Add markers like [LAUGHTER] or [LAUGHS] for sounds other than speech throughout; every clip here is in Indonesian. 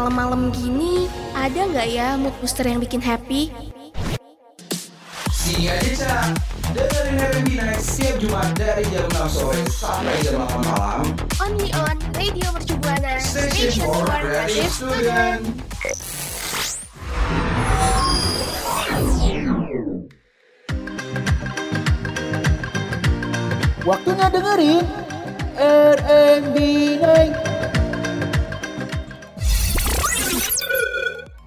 malam-malam gini ada nggak ya mood booster yang bikin happy? Sini aja Cak, dengerin R&B Night setiap Jumat dari jam 6 sore sampai jam 8 malam. Only on Radio Mercu Buana, Station for Creative Student. Waktunya dengerin R&B Night.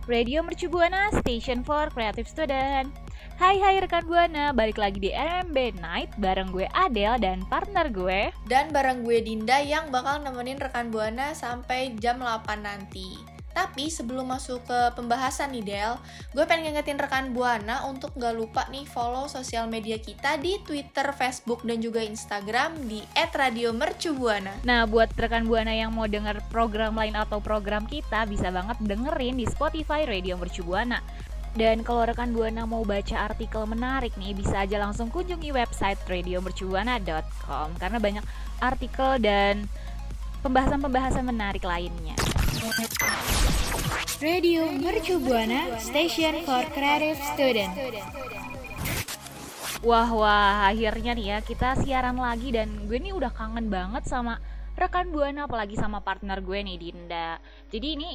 Radio Mercu Buana, Station for Creative Student. Hai hai rekan Buana, balik lagi di RMB Night bareng gue Adele dan partner gue. Dan bareng gue Dinda yang bakal nemenin rekan Buana sampai jam 8 nanti. Tapi sebelum masuk ke pembahasan nih Del, gue pengen ngingetin rekan Buana untuk gak lupa nih follow sosial media kita di Twitter, Facebook, dan juga Instagram di @radiomercubuana. Nah, buat rekan Buana yang mau denger program lain atau program kita, bisa banget dengerin di Spotify Radio Mercu Buana. Dan kalau rekan Buana mau baca artikel menarik nih, bisa aja langsung kunjungi website radiomercubuana.com karena banyak artikel dan pembahasan-pembahasan menarik lainnya. Radio Mercu Buana, Station for Creative Student. Wah wah, akhirnya nih ya kita siaran lagi dan gue nih udah kangen banget sama rekan Buana apalagi sama partner gue nih Dinda. Jadi ini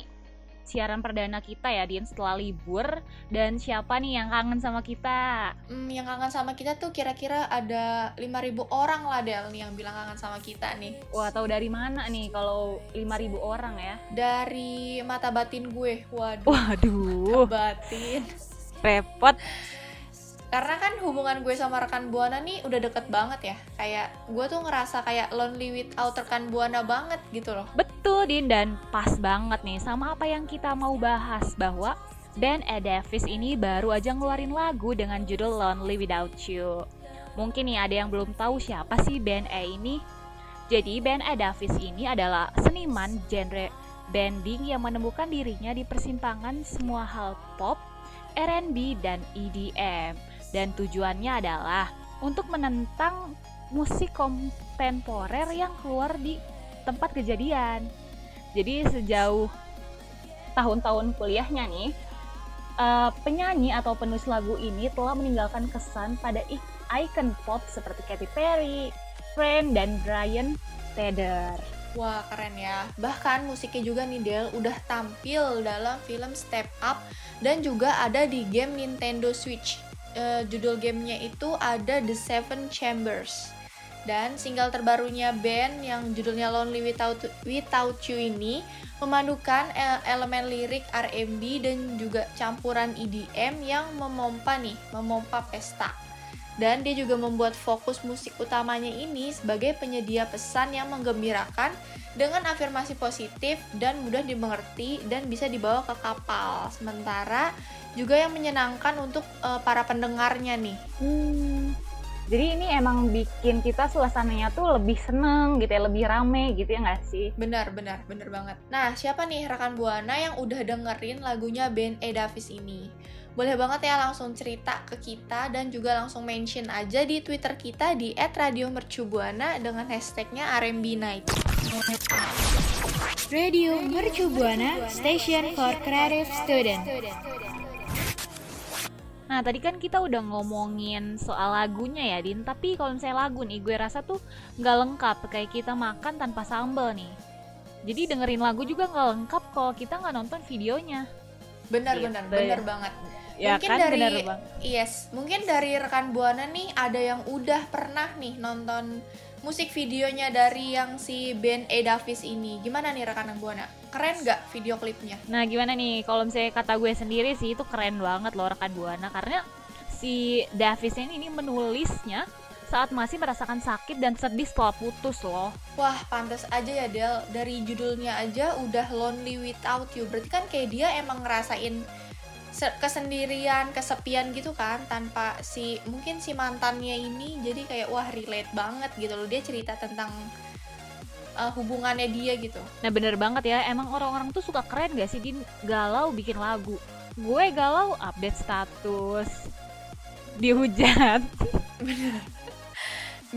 siaran perdana kita ya Din setelah libur dan siapa nih yang kangen sama kita? Hmm, yang kangen sama kita tuh kira-kira ada 5000 orang lah Del nih yang bilang kangen sama kita nih. Wah, tahu dari mana nih kalau 5000 orang ya? Dari mata batin gue. Waduh. Waduh, Batin. repot. Karena kan hubungan gue sama rekan Buana nih udah deket banget ya. Kayak gue tuh ngerasa kayak lonely without rekan Buana banget gitu loh. Betul Din dan pas banget nih sama apa yang kita mau bahas bahwa band Ed Davis ini baru aja ngeluarin lagu dengan judul Lonely Without You. Mungkin nih ada yang belum tahu siapa sih band E ini. Jadi band Ed Davis ini adalah seniman genre banding yang menemukan dirinya di persimpangan semua hal pop, R&B, dan EDM. Dan tujuannya adalah untuk menentang musik kontemporer yang keluar di tempat kejadian. Jadi sejauh tahun-tahun kuliahnya nih, uh, penyanyi atau penulis lagu ini telah meninggalkan kesan pada ikon pop seperti Katy Perry, Friend, dan Brian Tedder. Wah keren ya. Bahkan musiknya juga nih Del udah tampil dalam film Step Up dan juga ada di game Nintendo Switch. Uh, judul gamenya itu ada The Seven Chambers. Dan single terbarunya band yang judulnya Lonely Without Without You ini memadukan elemen lirik R&B dan juga campuran EDM yang memompa nih, memompa pesta. Dan dia juga membuat fokus musik utamanya ini sebagai penyedia pesan yang menggembirakan dengan afirmasi positif dan mudah dimengerti dan bisa dibawa ke kapal. Sementara juga yang menyenangkan untuk uh, para pendengarnya nih. Hmm. Jadi ini emang bikin kita suasananya tuh lebih seneng gitu ya, lebih rame gitu ya nggak sih? Benar, benar, benar banget. Nah, siapa nih rekan Buana yang udah dengerin lagunya band E Davis ini? Boleh banget ya langsung cerita ke kita dan juga langsung mention aja di Twitter kita di @radiomercubuana dengan hashtagnya RMB Night. Radio Mercu Buana, Station for Creative Student. Nah tadi kan kita udah ngomongin soal lagunya ya Din Tapi kalau misalnya lagu nih gue rasa tuh nggak lengkap Kayak kita makan tanpa sambal nih Jadi dengerin lagu juga nggak lengkap kalau kita nggak nonton videonya Benar Gitu benar ya. benar banget. Ya mungkin kan, dari benar, Bang. yes, mungkin dari rekan Buana nih ada yang udah pernah nih nonton musik videonya dari yang si band E Davis ini. Gimana nih rekan Buana? Keren nggak video klipnya? Nah gimana nih kalau misalnya kata gue sendiri sih itu keren banget loh rekan Buana Karena si Davis ini, ini menulisnya saat masih merasakan sakit dan sedih setelah putus loh Wah, pantas aja ya Del. Dari judulnya aja udah lonely without you. Berarti kan kayak dia emang ngerasain kesendirian, kesepian gitu kan tanpa si mungkin si mantannya ini jadi kayak wah relate banget gitu loh. Dia cerita tentang uh, hubungannya dia gitu. Nah bener banget ya, emang orang-orang tuh suka keren gak sih Din? Galau bikin lagu. Gue galau update status. Dihujat. [LAUGHS]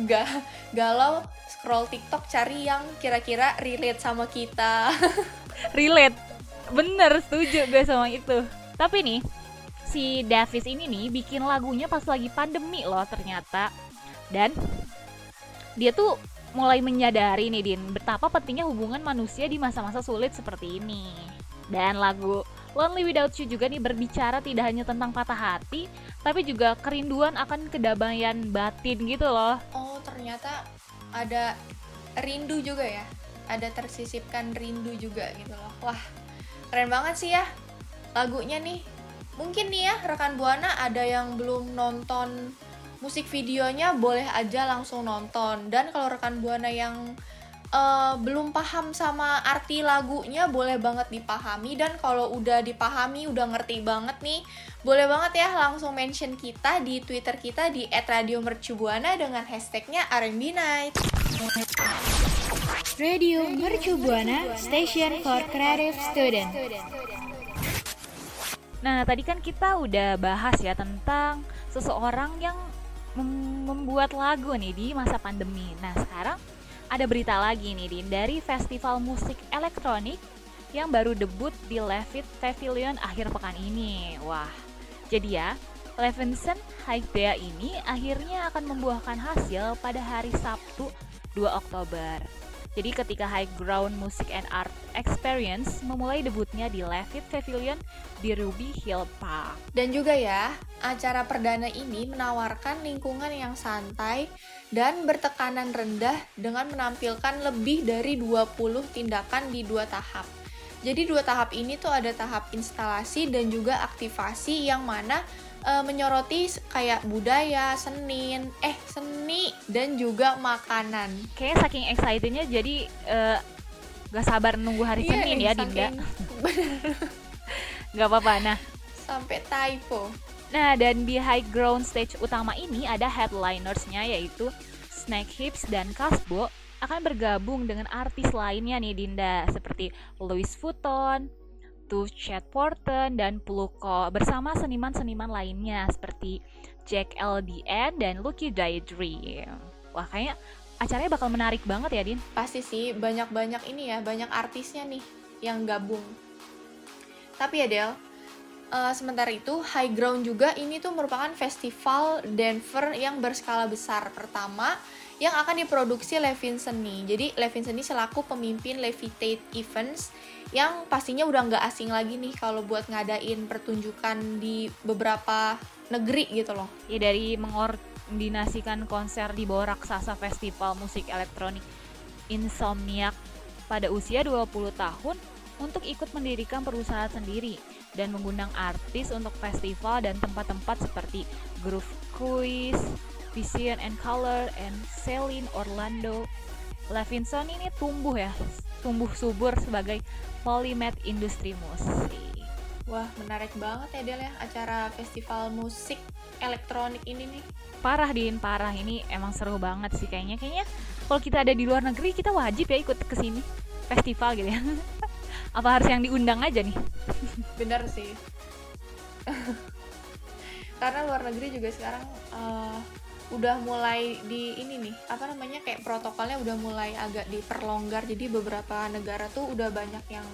Gak galau scroll TikTok cari yang kira-kira relate sama kita. [LAUGHS] Relate. Bener setuju gue sama itu tapi nih si Davis ini nih bikin lagunya pas lagi pandemi loh ternyata dan dia tuh mulai menyadari nih Din betapa pentingnya hubungan manusia di masa-masa sulit seperti ini dan lagu Lonely Without You juga nih berbicara tidak hanya tentang patah hati tapi juga kerinduan akan kedamaian batin gitu loh Oh, ternyata ada rindu juga ya. Ada tersisipkan rindu juga gitu loh. Wah, keren banget sih ya lagunya nih. Mungkin nih ya rekan Buana ada yang belum nonton musik videonya boleh aja langsung nonton. Dan kalau rekan Buana yang eh, belum paham sama arti lagunya boleh banget dipahami dan kalau udah dipahami udah ngerti banget nih boleh banget ya langsung mention kita di Twitter kita di @radiomercubuana dengan hashtagnya R&B Night. Radio Mercu Buana Station for Creative Student. Nah, tadi kan kita udah bahas ya tentang seseorang yang mem- membuat lagu nih di masa pandemi. Nah, sekarang ada berita lagi nih Din dari festival musik elektronik yang baru debut di Levitt Pavilion akhir pekan ini. Wah, jadi ya, Levinson Haikdea ini akhirnya akan membuahkan hasil pada hari Sabtu 2 Oktober. Jadi ketika High Ground Music and Art Experience memulai debutnya di Levitt Pavilion di Ruby Hill Park. Dan juga ya, acara perdana ini menawarkan lingkungan yang santai dan bertekanan rendah dengan menampilkan lebih dari 20 tindakan di dua tahap. Jadi dua tahap ini tuh ada tahap instalasi dan juga aktivasi yang mana eh, menyoroti kayak budaya, senin, eh seni dan juga makanan. Kayaknya saking excitednya jadi eh, gak sabar nunggu hari Iya, Senin ya Dinda. [LAUGHS] Gak apa-apa. Nah, Sampai typo. Nah, dan di high ground stage utama ini ada headlinersnya yaitu Snack Hips dan Kasbo akan bergabung dengan artis lainnya nih Dinda seperti Louis Vuitton, To Chat Porten, dan Pluko bersama seniman-seniman lainnya seperti Jack LDN dan Lucky Daydream. Wah, kayaknya acaranya bakal menarik banget ya, Din. pasti sih banyak-banyak ini ya banyak artisnya nih yang gabung tapi ya Del eh, sementara itu High Ground juga ini tuh merupakan festival Denver yang berskala besar pertama yang akan diproduksi Levinson nih jadi Levinson ini selaku pemimpin Levitate Events yang pastinya udah nggak asing lagi nih kalau buat ngadain pertunjukan di beberapa negeri gitu loh. Ya dari mengordinasikan konser di bawah raksasa festival musik elektronik Insomniac pada usia 20 tahun untuk ikut mendirikan perusahaan sendiri dan mengundang artis untuk festival dan tempat-tempat seperti Groove Cruise, Vision and Color, and Celine Orlando. Levinson ini tumbuh ya, tumbuh subur sebagai polymath industri musik. Wah, menarik banget ya Del ya acara festival musik elektronik ini nih. Parah Din, parah. Ini emang seru banget sih kayaknya. Kayaknya kalau kita ada di luar negeri kita wajib ya ikut ke sini. Festival gitu ya. [LAUGHS] Apa harus yang diundang aja nih? [LAUGHS] Bener sih. [LAUGHS] Karena luar negeri juga sekarang eh, udah mulai di ini nih, apa namanya kayak protokolnya udah mulai agak diperlonggar. Jadi beberapa negara tuh udah banyak yang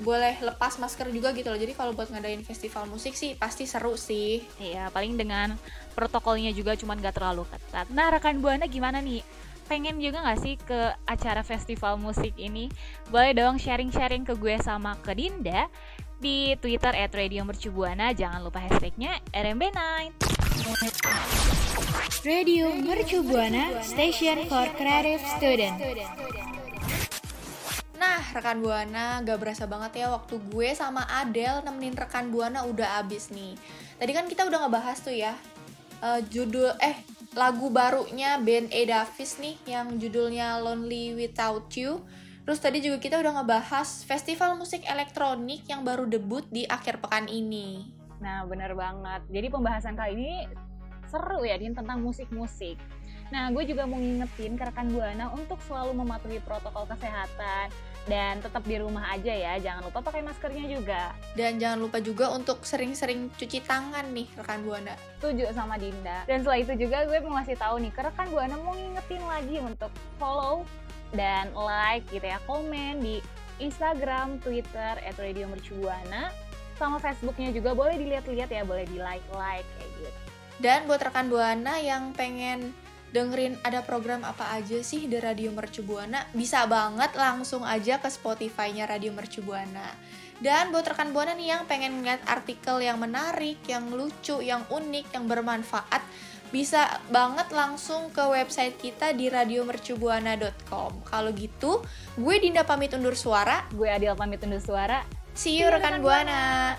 boleh lepas masker juga gitu loh. Jadi kalau buat ngadain festival musik sih pasti seru sih. Iya, paling dengan protokolnya juga cuman gak terlalu ketat. Nah, rekan Buana gimana nih? Pengen juga gak sih ke acara festival musik ini? Boleh dong sharing-sharing ke gue sama ke Dinda di Twitter at Radio Mercubuana. Jangan lupa hashtagnya RMB9. Radio Mercu Buana Station for Creative Student. Nah, rekan Buana, gak berasa banget ya waktu gue sama Adele nemenin rekan Buana udah abis nih. Tadi kan kita udah ngebahas tuh ya eh, judul eh lagu barunya band A Davis nih yang judulnya Lonely Without You. Terus tadi juga kita udah ngebahas festival musik elektronik yang baru debut di akhir pekan ini. Nah, bener banget. Jadi pembahasan kali ini seru ya, Din, tentang musik-musik. Nah, gue juga mau ngingetin ke rekan Buana untuk selalu mematuhi protokol kesehatan dan tetap di rumah aja ya. Jangan lupa pakai maskernya juga. Dan jangan lupa juga untuk sering-sering cuci tangan nih rekan Buana. Setuju sama Dinda. Dan setelah itu juga gue mau ngasih tahu nih ke rekan Buana mau ngingetin lagi untuk follow dan like gitu ya, komen di Instagram, Twitter, at Radio Mercubuana. Sama Facebooknya juga boleh dilihat-lihat ya, boleh di like-like kayak gitu. Dan buat rekan Buana yang pengen dengerin ada program apa aja sih di Radio Mercu Buana, bisa banget langsung aja ke Spotify-nya Radio Mercu Buana. Dan buat rekan Buana nih yang pengen ngeliat artikel yang menarik, yang lucu, yang unik, yang bermanfaat, bisa banget langsung ke website kita di radiomercubuana.com. Kalau gitu, gue Dinda pamit undur suara. Gue Adil pamit undur suara. See you rekan Buana.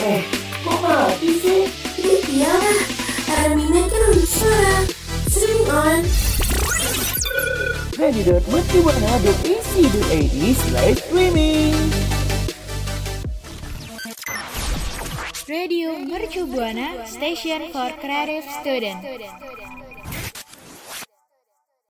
Eh, kok mati sih? Iya, Armina kan udah suara. Streaming on. radio.mercubuana.ac.id slash streaming. Radio Mercu Buana Station for Creative Student.